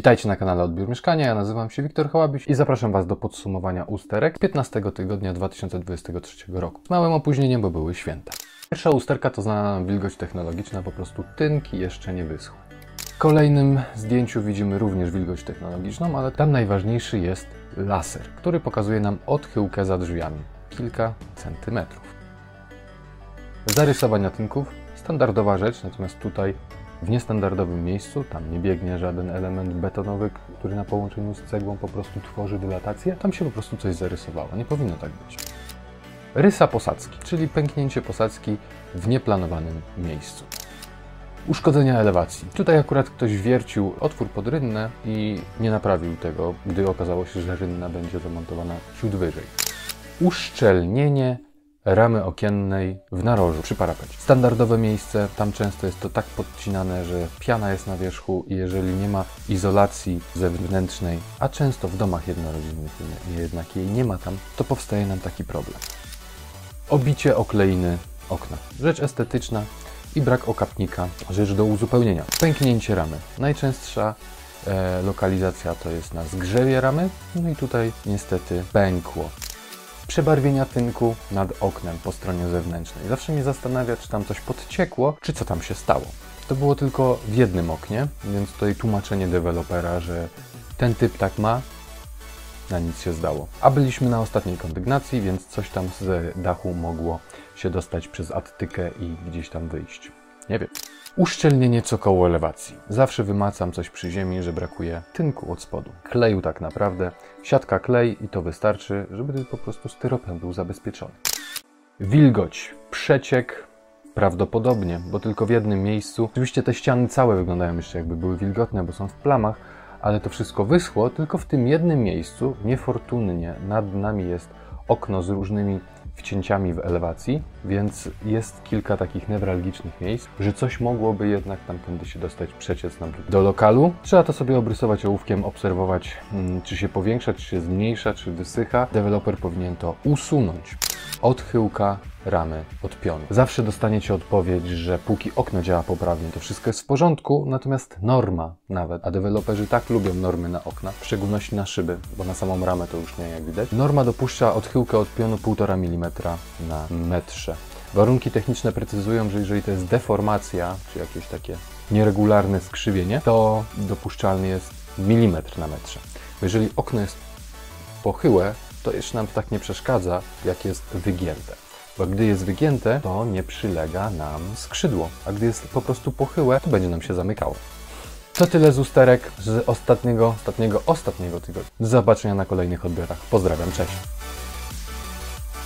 Witajcie na kanale Odbiór Mieszkania, ja nazywam się Wiktor Hałabiś i zapraszam Was do podsumowania usterek 15 tygodnia 2023 roku. Z małym opóźnieniem, bo były święta. Pierwsza usterka to znana nam wilgoć technologiczna, po prostu tynki jeszcze nie wyschły. W kolejnym zdjęciu widzimy również wilgoć technologiczną, ale tam najważniejszy jest laser, który pokazuje nam odchyłkę za drzwiami. Kilka centymetrów. Zarysowania tynków, standardowa rzecz, natomiast tutaj w niestandardowym miejscu, tam nie biegnie żaden element betonowy, który na połączeniu z cegłą po prostu tworzy dylatację, tam się po prostu coś zarysowało. Nie powinno tak być. Rysa posadzki, czyli pęknięcie posadzki w nieplanowanym miejscu. Uszkodzenia elewacji. Tutaj akurat ktoś wiercił otwór pod rynnę i nie naprawił tego, gdy okazało się, że rynna będzie zamontowana ciut wyżej. Uszczelnienie ramy okiennej w narożu przy parapecie. Standardowe miejsce, tam często jest to tak podcinane, że piana jest na wierzchu i jeżeli nie ma izolacji zewnętrznej, a często w domach jednorodzinnych jednak jej nie ma tam, to powstaje nam taki problem. Obicie okleiny okna. Rzecz estetyczna i brak okapnika, rzecz do uzupełnienia. Pęknięcie ramy. Najczęstsza e, lokalizacja to jest na zgrzewie ramy, no i tutaj niestety pękło przebarwienia tynku nad oknem po stronie zewnętrznej. Zawsze mnie zastanawia, czy tam coś podciekło, czy co tam się stało. To było tylko w jednym oknie, więc tutaj tłumaczenie dewelopera, że ten typ tak ma, na nic się zdało. A byliśmy na ostatniej kondygnacji, więc coś tam z dachu mogło się dostać przez attykę i gdzieś tam wyjść. Nie wiem. Uszczelnienie cokołu elewacji. Zawsze wymacam coś przy ziemi, że brakuje tynku od spodu. Kleju tak naprawdę. Siatka klej i to wystarczy, żeby po prostu styropian był zabezpieczony. Wilgoć, przeciek, prawdopodobnie, bo tylko w jednym miejscu. Oczywiście te ściany całe wyglądają jeszcze jakby były wilgotne, bo są w plamach, ale to wszystko wyschło, tylko w tym jednym miejscu, niefortunnie, nad nami jest okno z różnymi wcięciami w elewacji, więc jest kilka takich newralgicznych miejsc, że coś mogłoby jednak tamtędy się dostać, przeciec nam do lokalu. Trzeba to sobie obrysować ołówkiem, obserwować, hmm, czy się powiększa, czy się zmniejsza, czy wysycha. Deweloper powinien to usunąć. Odchyłka ramy od pionu. Zawsze dostaniecie odpowiedź, że póki okno działa poprawnie, to wszystko jest w porządku, natomiast norma nawet, a deweloperzy tak lubią normy na okna, w szczególności na szyby, bo na samą ramę to już nie jak widać. Norma dopuszcza odchyłkę od pionu 1,5 mm na metrze. Warunki techniczne precyzują, że jeżeli to jest deformacja, czy jakieś takie nieregularne skrzywienie, to dopuszczalny jest milimetr na metrze. Jeżeli okno jest pochyłe, to jeszcze nam tak nie przeszkadza, jak jest wygięte. Bo gdy jest wygięte, to nie przylega nam skrzydło, a gdy jest po prostu pochyłe, to będzie nam się zamykało. To tyle z usterek z ostatniego, ostatniego, ostatniego tygodnia. Do zobaczenia na kolejnych odbiorach. Pozdrawiam, cześć.